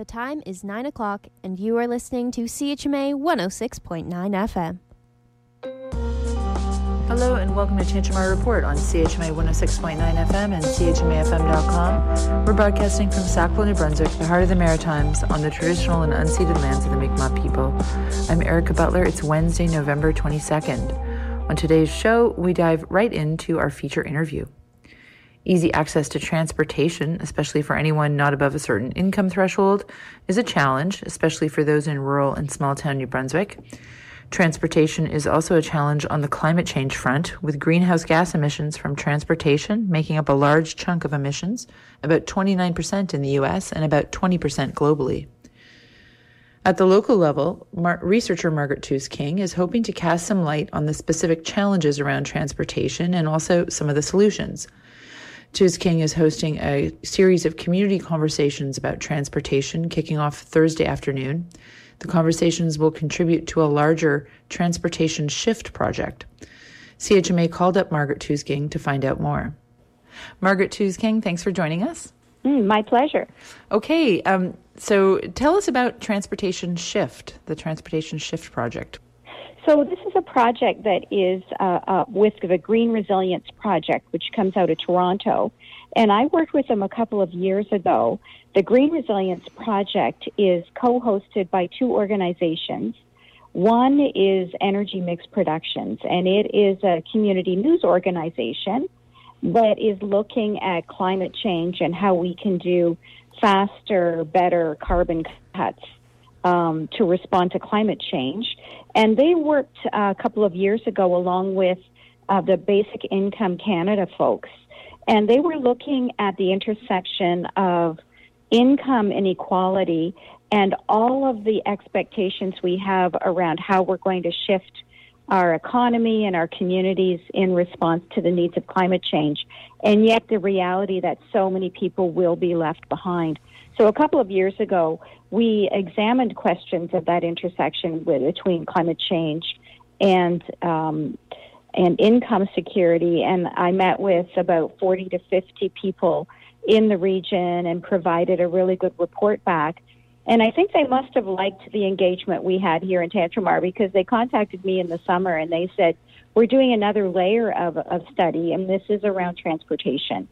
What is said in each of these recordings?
The time is 9 o'clock, and you are listening to CHMA 106.9 FM. Hello and welcome to Tantramar Report on CHMA 106.9 FM and CHMAFM.com. We're broadcasting from Sackville, New Brunswick, the heart of the Maritimes, on the traditional and unceded lands of the Mi'kmaq people. I'm Erica Butler. It's Wednesday, November 22nd. On today's show, we dive right into our feature interview. Easy access to transportation, especially for anyone not above a certain income threshold, is a challenge, especially for those in rural and small town New Brunswick. Transportation is also a challenge on the climate change front, with greenhouse gas emissions from transportation making up a large chunk of emissions, about 29% in the US and about 20% globally. At the local level, Mar- researcher Margaret Tusz-King is hoping to cast some light on the specific challenges around transportation and also some of the solutions. Tusz-King is hosting a series of community conversations about transportation kicking off Thursday afternoon. The conversations will contribute to a larger transportation shift project. CHMA called up Margaret Tusz-King to find out more. Margaret Tusz-King, thanks for joining us. Mm, my pleasure. Okay, um, so tell us about Transportation Shift, the Transportation Shift project. So this is a project that is uh, uh, with the Green Resilience Project, which comes out of Toronto. And I worked with them a couple of years ago. The Green Resilience Project is co-hosted by two organizations. One is Energy Mix Productions, and it is a community news organization that is looking at climate change and how we can do faster, better carbon cuts um, to respond to climate change. And they worked uh, a couple of years ago along with uh, the Basic Income Canada folks. And they were looking at the intersection of income inequality and all of the expectations we have around how we're going to shift our economy and our communities in response to the needs of climate change, and yet the reality that so many people will be left behind. So, a couple of years ago, we examined questions of that intersection with, between climate change and um, and income security. And I met with about 40 to 50 people in the region and provided a really good report back. And I think they must have liked the engagement we had here in Tantramar because they contacted me in the summer and they said, We're doing another layer of, of study, and this is around transportation.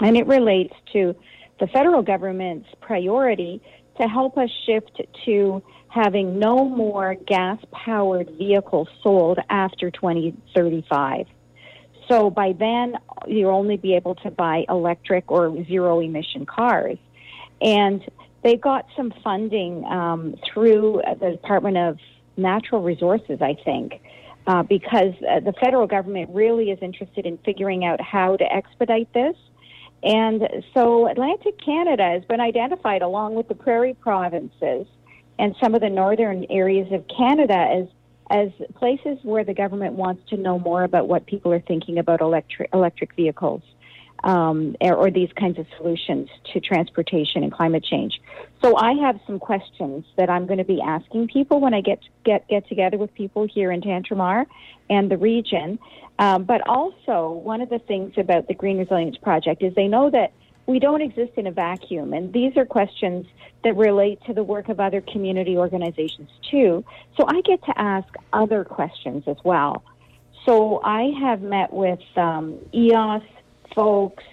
And it relates to the federal government's priority to help us shift to having no more gas powered vehicles sold after 2035. So by then, you'll only be able to buy electric or zero emission cars. And they got some funding um, through the Department of Natural Resources, I think, uh, because uh, the federal government really is interested in figuring out how to expedite this. And so Atlantic Canada has been identified along with the prairie provinces and some of the northern areas of Canada as as places where the government wants to know more about what people are thinking about electric electric vehicles um, or, these kinds of solutions to transportation and climate change. So I have some questions that I'm going to be asking people when I get get get together with people here in Tantramar and the region. Um, but also, one of the things about the Green Resilience Project is they know that we don't exist in a vacuum, and these are questions that relate to the work of other community organizations too. So I get to ask other questions as well. So I have met with um, EOS folks.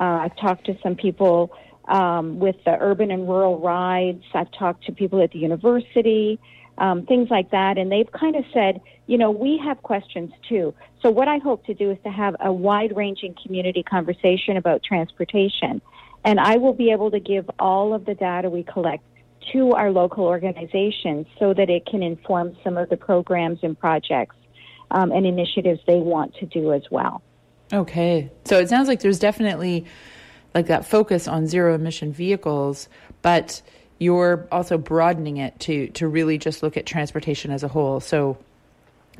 Uh, I've talked to some people um, with the urban and rural rides. I've talked to people at the university, um, things like that, and they've kind of said, you know, we have questions too. So what I hope to do is to have a wide-ranging community conversation about transportation, and I will be able to give all of the data we collect to our local organizations so that it can inform some of the programs and projects um, and initiatives they want to do as well. Okay. So it sounds like there's definitely like that focus on zero emission vehicles, but you're also broadening it to to really just look at transportation as a whole. So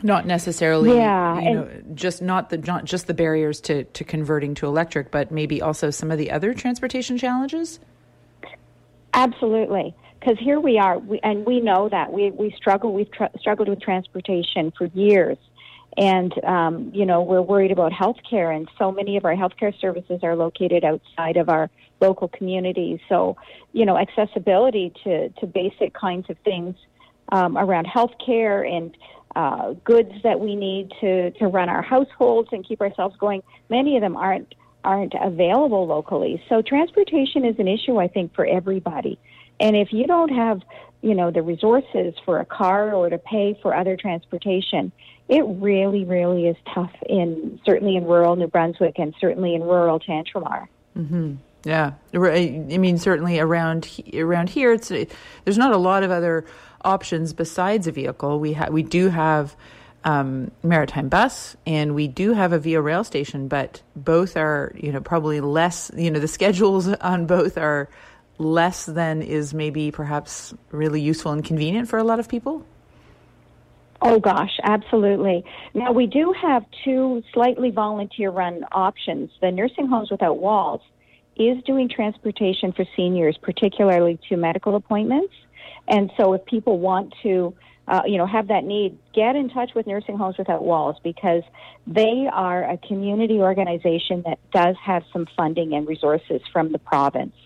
not necessarily yeah, you know just not the not just the barriers to to converting to electric, but maybe also some of the other transportation challenges. Absolutely. Because here we are, we, and we know that we we struggle. We've tr- struggled with transportation for years, And, um, you know, we're worried about healthcare, and so many of our healthcare services are located outside of our local communities. So, you know, accessibility to, to basic kinds of things um, around healthcare and uh, goods that we need to, to run our households and keep ourselves going, many of them aren't aren't available locally. So transportation is an issue, I think, for everybody. And if you don't have, you know, the resources for a car or to pay for other transportation, it really, really is tough in certainly in rural New Brunswick and certainly in rural Tantramar. Mm-hmm. Yeah, I mean, certainly around around here, it's there's not a lot of other options besides a vehicle. We ha- we do have um, maritime bus and we do have a via rail station, but both are you know probably less. You know, the schedules on both are less than is maybe perhaps really useful and convenient for a lot of people. Oh gosh, absolutely. Now we do have two slightly volunteer run options. The Nursing Homes Without Walls is doing transportation for seniors, particularly to medical appointments. And so if people want to, uh, you know, have that need, get in touch with Nursing Homes Without Walls because they are a community organization that does have some funding and resources from the province,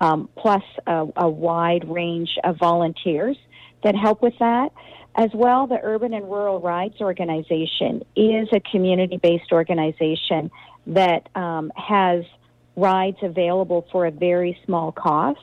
um, plus a, a wide range of volunteers that help with that. As well, the Urban and Rural Rides Organization is a community based organization that um, has rides available for a very small cost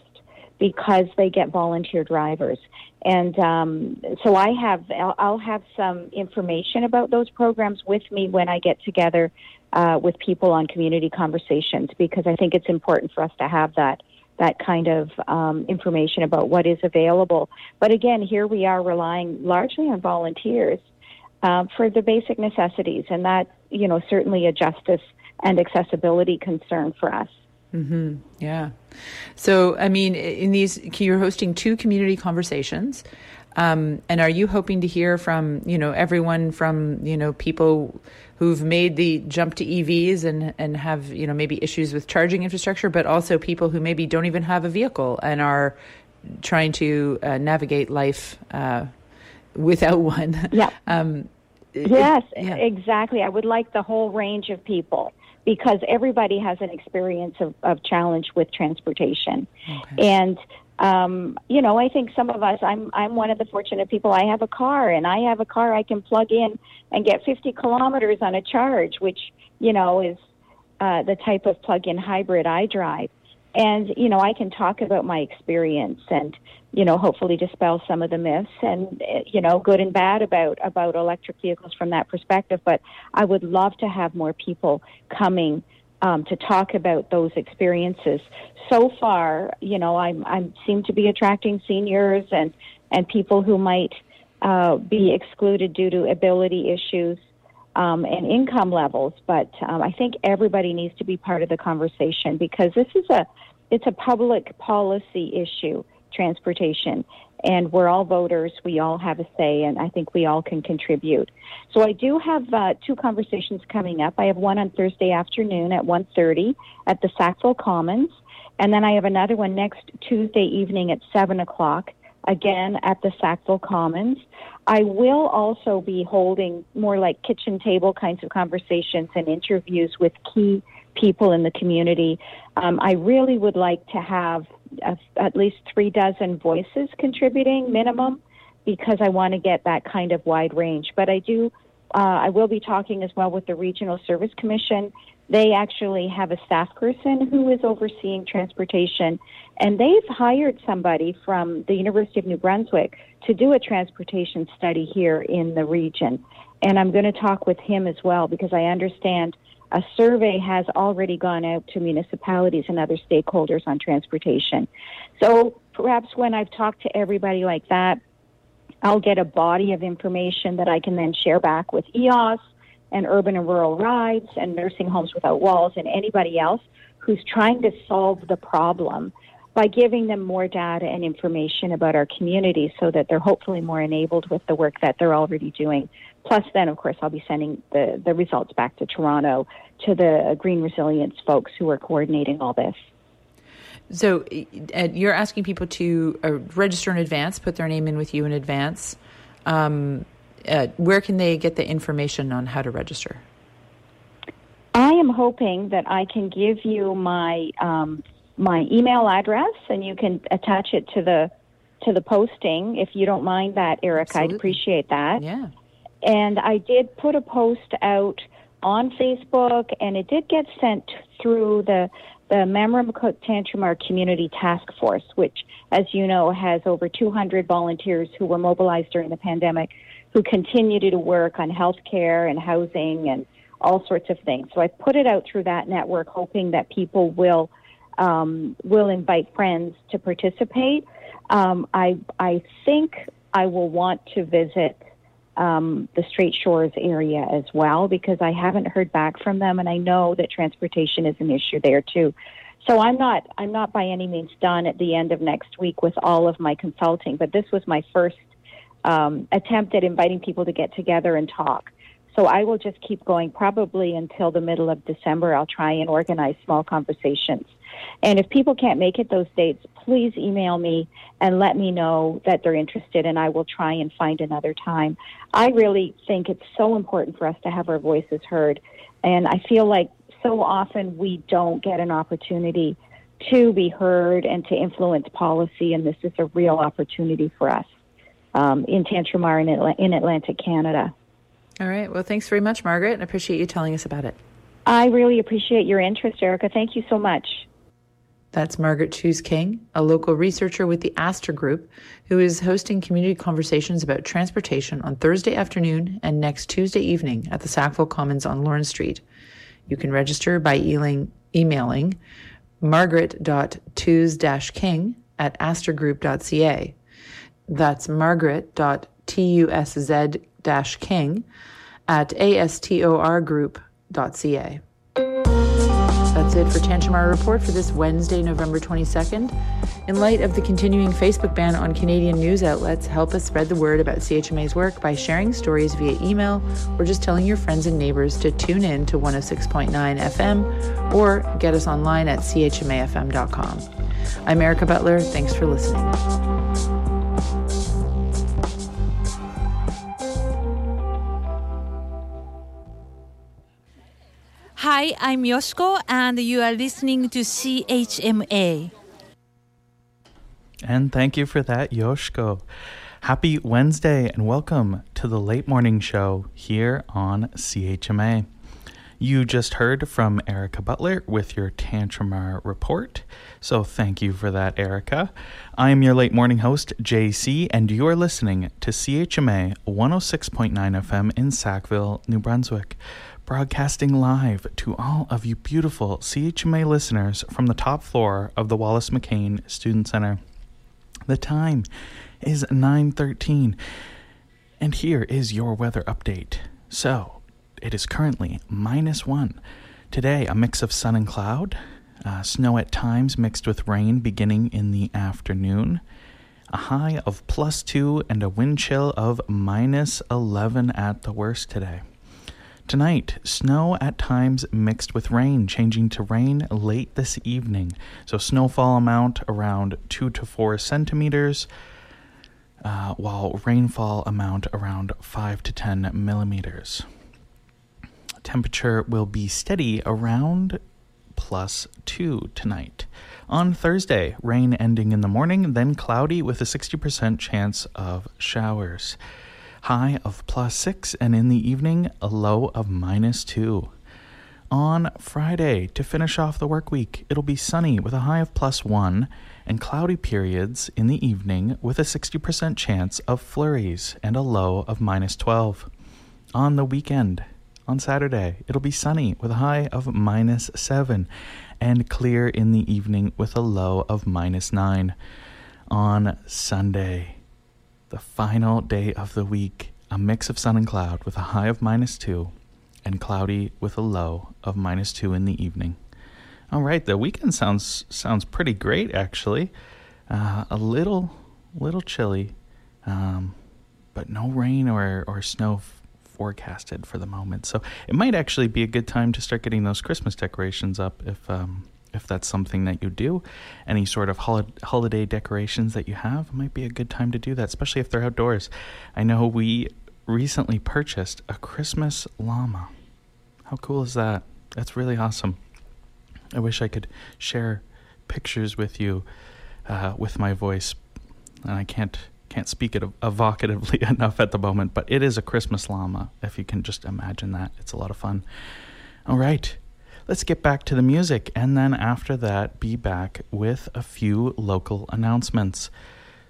because they get volunteer drivers. And um, so I have, I'll, I'll, have some information about those programs with me when I get together uh, with people on community conversations because I think it's important for us to have that that kind of um, information about what is available. But again, here we are relying largely on volunteers uh, for the basic necessities, and that you know certainly a justice and accessibility concern for us. Mm-hmm. Yeah. So, I mean, in these, you're hosting two community conversations. Um, and are you hoping to hear from, you know, everyone from, you know, people who've made the jump to EVs and, and have, you know, maybe issues with charging infrastructure, but also people who maybe don't even have a vehicle and are trying to uh, navigate life uh, without one? Yeah. Um, yes, yeah. exactly. I would like the whole range of people because everybody has an experience of, of challenge with transportation. Okay. And um, you know, I think some of us, I'm, I'm one of the fortunate people. I have a car and I have a car I can plug in and get 50 kilometers on a charge, which, you know, is uh, the type of plug in hybrid I drive. And, you know, I can talk about my experience and, you know, hopefully dispel some of the myths and, you know, good and bad about, about electric vehicles from that perspective. But I would love to have more people coming um, to talk about those experiences. So far, you know, I'm, I seem to be attracting seniors and, and people who might uh, be excluded due to ability issues um, and income levels. But um, I think everybody needs to be part of the conversation because this is a it's a public policy issue, transportation, and we're all voters. We all have a say, and I think we all can contribute. So I do have uh, two conversations coming up. I have one on Thursday afternoon at 1.30 at the Sackville Commons, and then I have another one next Tuesday evening at 7 o'clock again at the Sackville Commons. I will also be holding more like kitchen table kinds of conversations and interviews with key people in the community. Um, I really would like to have at least three dozen voices contributing minimum because I want to get that kind of wide range. But I do, uh, I will be talking as well with the Regional Service Commission they actually have a staff person who is overseeing transportation, and they've hired somebody from the University of New Brunswick to do a transportation study here in the region. And I'm going to talk with him as well because I understand a survey has already gone out to municipalities and other stakeholders on transportation. So perhaps when I've talked to everybody like that, I'll get a body of information that I can then share back with EOS and urban and rural rides and nursing homes without walls and anybody else who's trying to solve the problem by giving them more data and information about our community so that they're hopefully more enabled with the work that they're already doing. Plus, then, of course, I'll be sending the, the results back to Toronto to the Green Resilience folks who are coordinating all this. So, you're asking people to uh, register in advance, put their name in with you in advance. Um, uh, where can they get the information on how to register? I am hoping that I can give you my um, my email address, and you can attach it to the to the posting if you don't mind that, Eric. Absolutely. I'd appreciate that. Yeah. And I did put a post out on Facebook, and it did get sent through the the Memramcook Tantramar Community Task Force, which, as you know, has over 200 volunteers who were mobilized during the pandemic, who continue to work on health care and housing and all sorts of things. So I put it out through that network, hoping that people will um, will invite friends to participate. Um, I I think I will want to visit um, the Strait Shores area as well because I haven't heard back from them, and I know that transportation is an issue there too. So I'm not I'm not by any means done at the end of next week with all of my consulting, but this was my first um, attempt at inviting people to get together and talk. So I will just keep going probably until the middle of December. I'll try and organize small conversations. And if people can't make it those dates, please email me and let me know that they're interested, and I will try and find another time. I really think it's so important for us to have our voices heard. And I feel like so often we don't get an opportunity to be heard and to influence policy, and this is a real opportunity for us um, in Tantramar in, in Atlantic Canada. All right. Well, thanks very much, Margaret. I appreciate you telling us about it. I really appreciate your interest, Erica. Thank you so much. That's Margaret Tusz-King, a local researcher with the Astor Group, who is hosting community conversations about transportation on Thursday afternoon and next Tuesday evening at the Sackville Commons on Lawrence Street. You can register by emailing, margaret.tusz-king at astorgroup.ca. That's margaret.tusz-king at astorgroup.ca. That's it for Tantramar Report for this Wednesday, November 22nd. In light of the continuing Facebook ban on Canadian news outlets, help us spread the word about CHMA's work by sharing stories via email or just telling your friends and neighbors to tune in to 106.9 FM or get us online at chmafm.com. I'm Erica Butler. Thanks for listening. Hi, I'm Yoshiko, and you are listening to CHMA. And thank you for that, Yoshiko. Happy Wednesday and welcome to the late morning show here on CHMA. You just heard from Erica Butler with your Tantramar report. So thank you for that, Erica. I am your late morning host, JC, and you are listening to CHMA 106.9 FM in Sackville, New Brunswick broadcasting live to all of you beautiful CHMA listeners from the top floor of the Wallace McCain Student Center. The time is 9:13 and here is your weather update. So, it is currently minus 1. Today, a mix of sun and cloud, uh, snow at times mixed with rain beginning in the afternoon. A high of plus 2 and a wind chill of minus 11 at the worst today. Tonight, snow at times mixed with rain, changing to rain late this evening. So, snowfall amount around 2 to 4 centimeters, uh, while rainfall amount around 5 to 10 millimeters. Temperature will be steady around plus 2 tonight. On Thursday, rain ending in the morning, then cloudy with a 60% chance of showers high of plus 6, and in the evening, a low of minus 2. On Friday, to finish off the work week, it'll be sunny with a high of plus 1 and cloudy periods in the evening with a 60% chance of flurries and a low of minus 12. On the weekend, on Saturday, it'll be sunny with a high of minus 7 and clear in the evening with a low of minus 9. On Sunday, the final day of the week, a mix of sun and cloud with a high of minus 2 and cloudy with a low of minus 2 in the evening. All right, the weekend sounds sounds pretty great actually. Uh, a little little chilly, um, but no rain or or snow f- forecasted for the moment. So it might actually be a good time to start getting those Christmas decorations up if um, if that's something that you do. Any sort of hol- holiday decorations that you have might be a good time to do that, especially if they're outdoors. I know we recently purchased a Christmas llama. How cool is that? That's really awesome. I wish I could share pictures with you uh, with my voice, and I can't can't speak it evocatively enough at the moment. But it is a Christmas llama, if you can just imagine that. It's a lot of fun. All right, let's get back to the music, and then after that, be back with a few local announcements.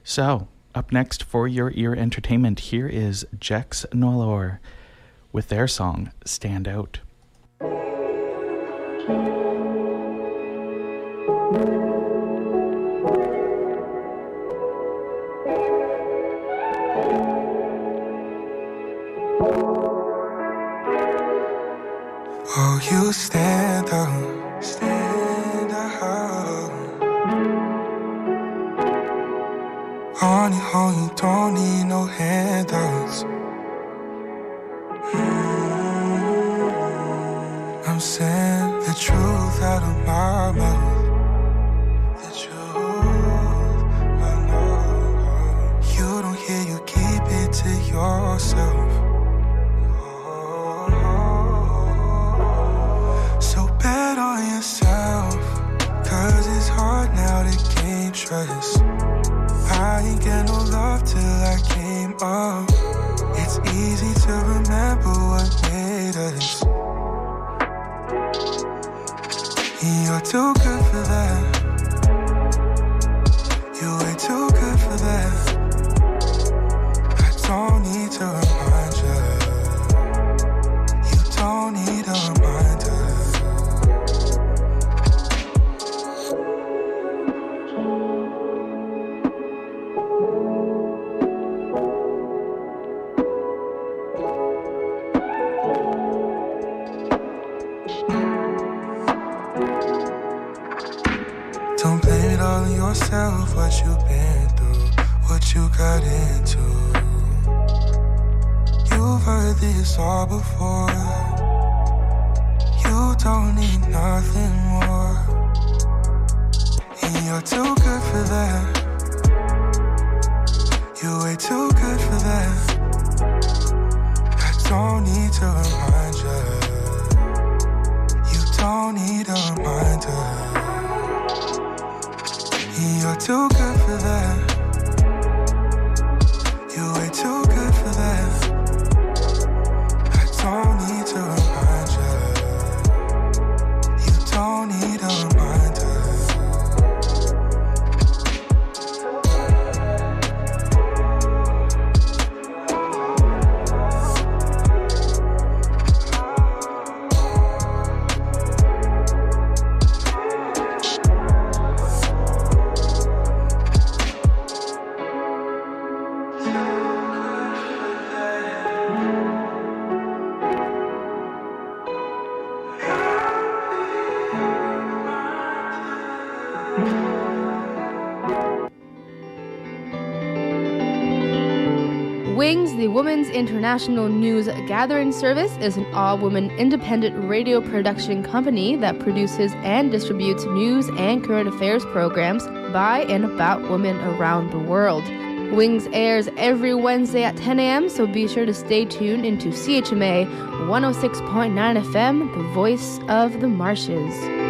So, up next for your ear entertainment, here is Jex Nolor with their song Stand Out. Oh, you stand out, stand out. On your own, you don't need no handouts. I'm saying the truth out of my mouth. On yourself, what you've been through, what you got into. You've heard this all before. You don't need nothing more. And you're too good for that. You're way too good for that. I don't need to remind you. You don't need a reminder. You're too good for that. International News Gathering Service, is an all woman independent radio production company that produces and distributes news and current affairs programs by and about women around the world. Wings airs every Wednesday at 10 a.m., so be sure to stay tuned into CHMA 106.9 FM, the voice of the marshes.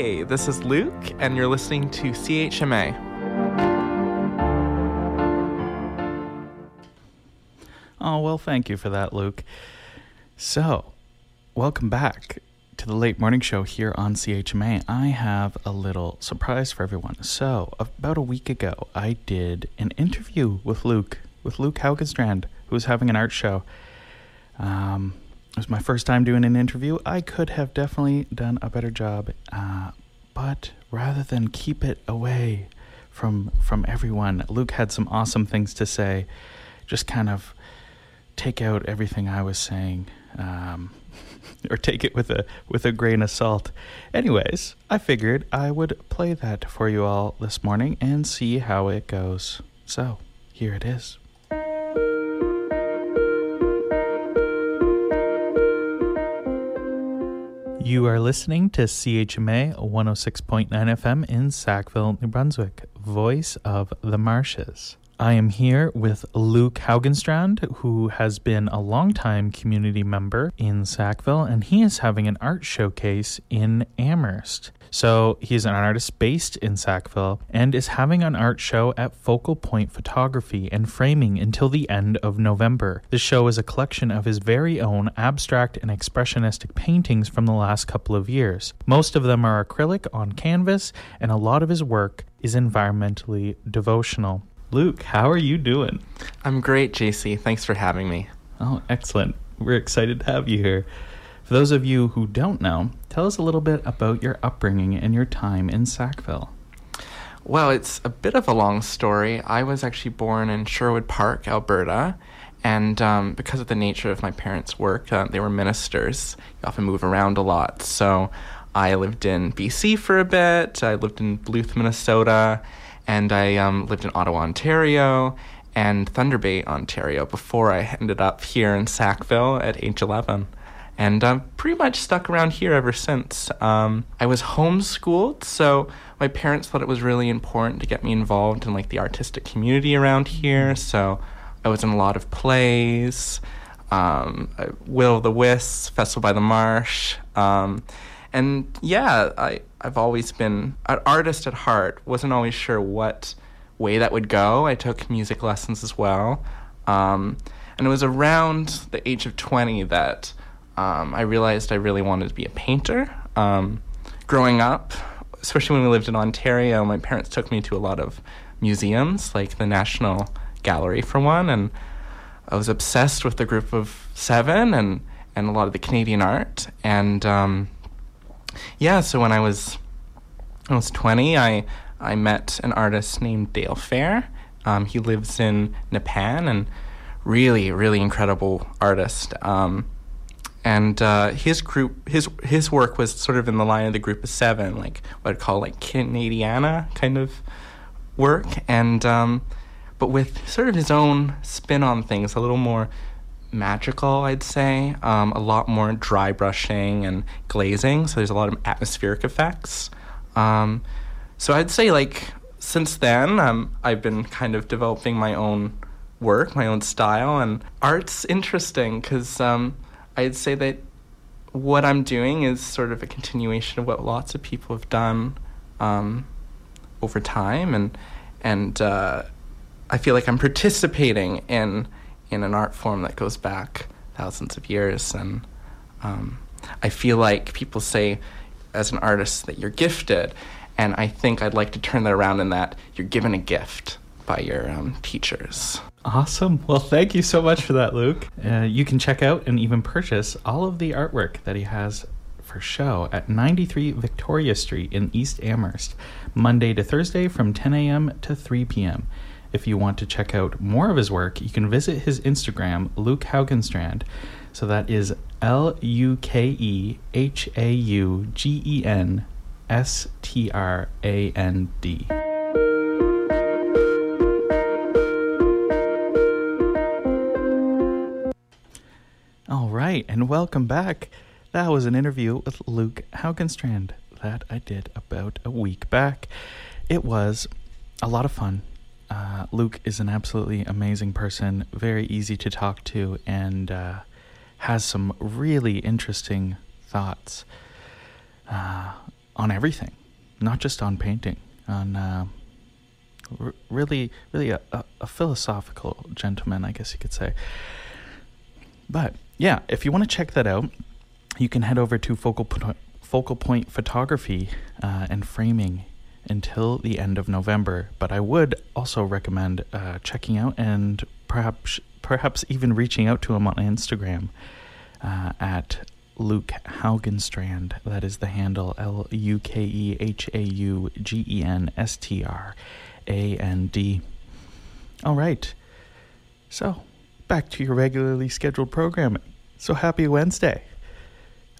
Hey, this is Luke, and you're listening to CHMA. Oh, well, thank you for that, Luke. So, welcome back to the late morning show here on CHMA. I have a little surprise for everyone. So, about a week ago, I did an interview with Luke, with Luke Haugenstrand, who was having an art show. Um, it was my first time doing an interview. I could have definitely done a better job, uh, but rather than keep it away from from everyone, Luke had some awesome things to say. Just kind of take out everything I was saying, um, or take it with a with a grain of salt. Anyways, I figured I would play that for you all this morning and see how it goes. So here it is. You are listening to CHMA 106.9 FM in Sackville, New Brunswick, voice of the marshes. I am here with Luke Haugenstrand, who has been a longtime community member in Sackville, and he is having an art showcase in Amherst. So he's an artist based in Sackville and is having an art show at Focal Point Photography and Framing until the end of November. The show is a collection of his very own abstract and expressionistic paintings from the last couple of years. Most of them are acrylic on canvas, and a lot of his work is environmentally devotional. Luke, how are you doing? I'm great, JC. Thanks for having me. Oh, excellent. We're excited to have you here. For those of you who don't know, tell us a little bit about your upbringing and your time in Sackville. Well, it's a bit of a long story. I was actually born in Sherwood Park, Alberta, and um, because of the nature of my parents' work, uh, they were ministers. You often move around a lot. So I lived in BC for a bit, I lived in Duluth, Minnesota, and I um, lived in Ottawa, Ontario, and Thunder Bay, Ontario, before I ended up here in Sackville at age 11 and I'm pretty much stuck around here ever since. Um, I was homeschooled, so my parents thought it was really important to get me involved in like the artistic community around here. So I was in a lot of plays, um, Will the Wisps, Festival by the Marsh, um, and yeah, I I've always been an artist at heart. wasn't always sure what way that would go. I took music lessons as well, um, and it was around the age of twenty that um, I realized I really wanted to be a painter. Um, growing up, especially when we lived in Ontario, my parents took me to a lot of museums, like the National Gallery for one, and I was obsessed with the group of seven and, and a lot of the Canadian art. And um, yeah, so when I was I was 20, I, I met an artist named Dale Fair. Um, he lives in Nepean and really, really incredible artist. Um, and uh, his group, his his work was sort of in the line of the group of seven, like what I'd call like Canadiana kind of work, and um, but with sort of his own spin on things, a little more magical, I'd say, um, a lot more dry brushing and glazing. So there's a lot of atmospheric effects. Um, so I'd say like since then, um, I've been kind of developing my own work, my own style, and art's interesting because um, I'd say that what I'm doing is sort of a continuation of what lots of people have done um, over time, and and uh, I feel like I'm participating in in an art form that goes back thousands of years, and um, I feel like people say as an artist that you're gifted, and I think I'd like to turn that around in that you're given a gift by your um, teachers. Awesome. Well, thank you so much for that, Luke. Uh, you can check out and even purchase all of the artwork that he has for show at 93 Victoria Street in East Amherst, Monday to Thursday from 10 a.m. to 3 p.m. If you want to check out more of his work, you can visit his Instagram, Luke Haugenstrand. So that is L U K E H A U G E N S T R A N D. right, and welcome back. That was an interview with Luke Haugenstrand that I did about a week back. It was a lot of fun. Uh, Luke is an absolutely amazing person, very easy to talk to, and uh, has some really interesting thoughts. Uh, on everything, not just on painting, on uh, r- really, really a, a, a philosophical gentleman, I guess you could say. But yeah, if you want to check that out, you can head over to Focal, Po- Focal Point Photography uh, and Framing until the end of November. But I would also recommend uh, checking out and perhaps perhaps even reaching out to him on Instagram uh, at Luke Haugenstrand. That is the handle L U K E H A U G E N S T R A N D. All right. So, back to your regularly scheduled programming. So, happy Wednesday.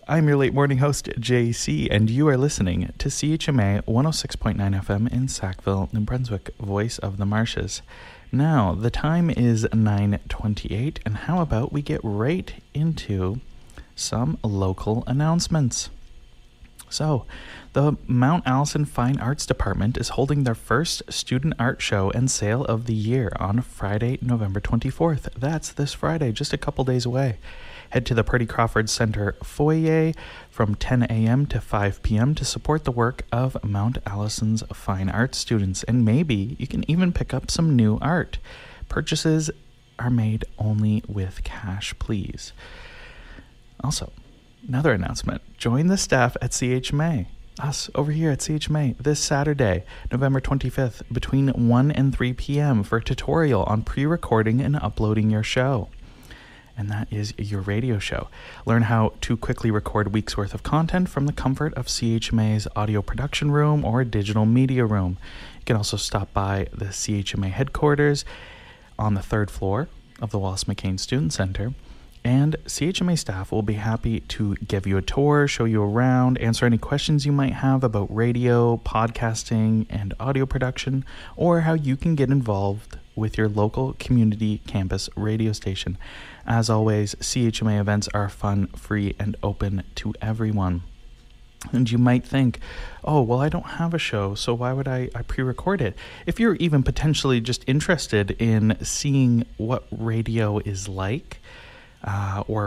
I'm your late morning host, JC, and you are listening to CHMA 106.9 FM in Sackville, New Brunswick, voice of the marshes. Now, the time is 9:28, and how about we get right into some local announcements. So, the Mount Allison Fine Arts Department is holding their first student art show and sale of the year on Friday, November 24th. That's this Friday, just a couple days away. Head to the Purdy Crawford Center foyer from 10 a.m. to 5 p.m. to support the work of Mount Allison's fine arts students, and maybe you can even pick up some new art. Purchases are made only with cash, please. Also, another announcement join the staff at CHMA. Us over here at CHMA this Saturday, November 25th, between 1 and 3 p.m. for a tutorial on pre recording and uploading your show and that is your radio show. Learn how to quickly record weeks worth of content from the comfort of CHMA's audio production room or digital media room. You can also stop by the CHMA headquarters on the third floor of the Wallace McCain Student Center. And CHMA staff will be happy to give you a tour, show you around, answer any questions you might have about radio, podcasting, and audio production, or how you can get involved with your local community campus radio station. As always, CHMA events are fun, free, and open to everyone. And you might think, oh, well, I don't have a show, so why would I, I pre record it? If you're even potentially just interested in seeing what radio is like, uh, or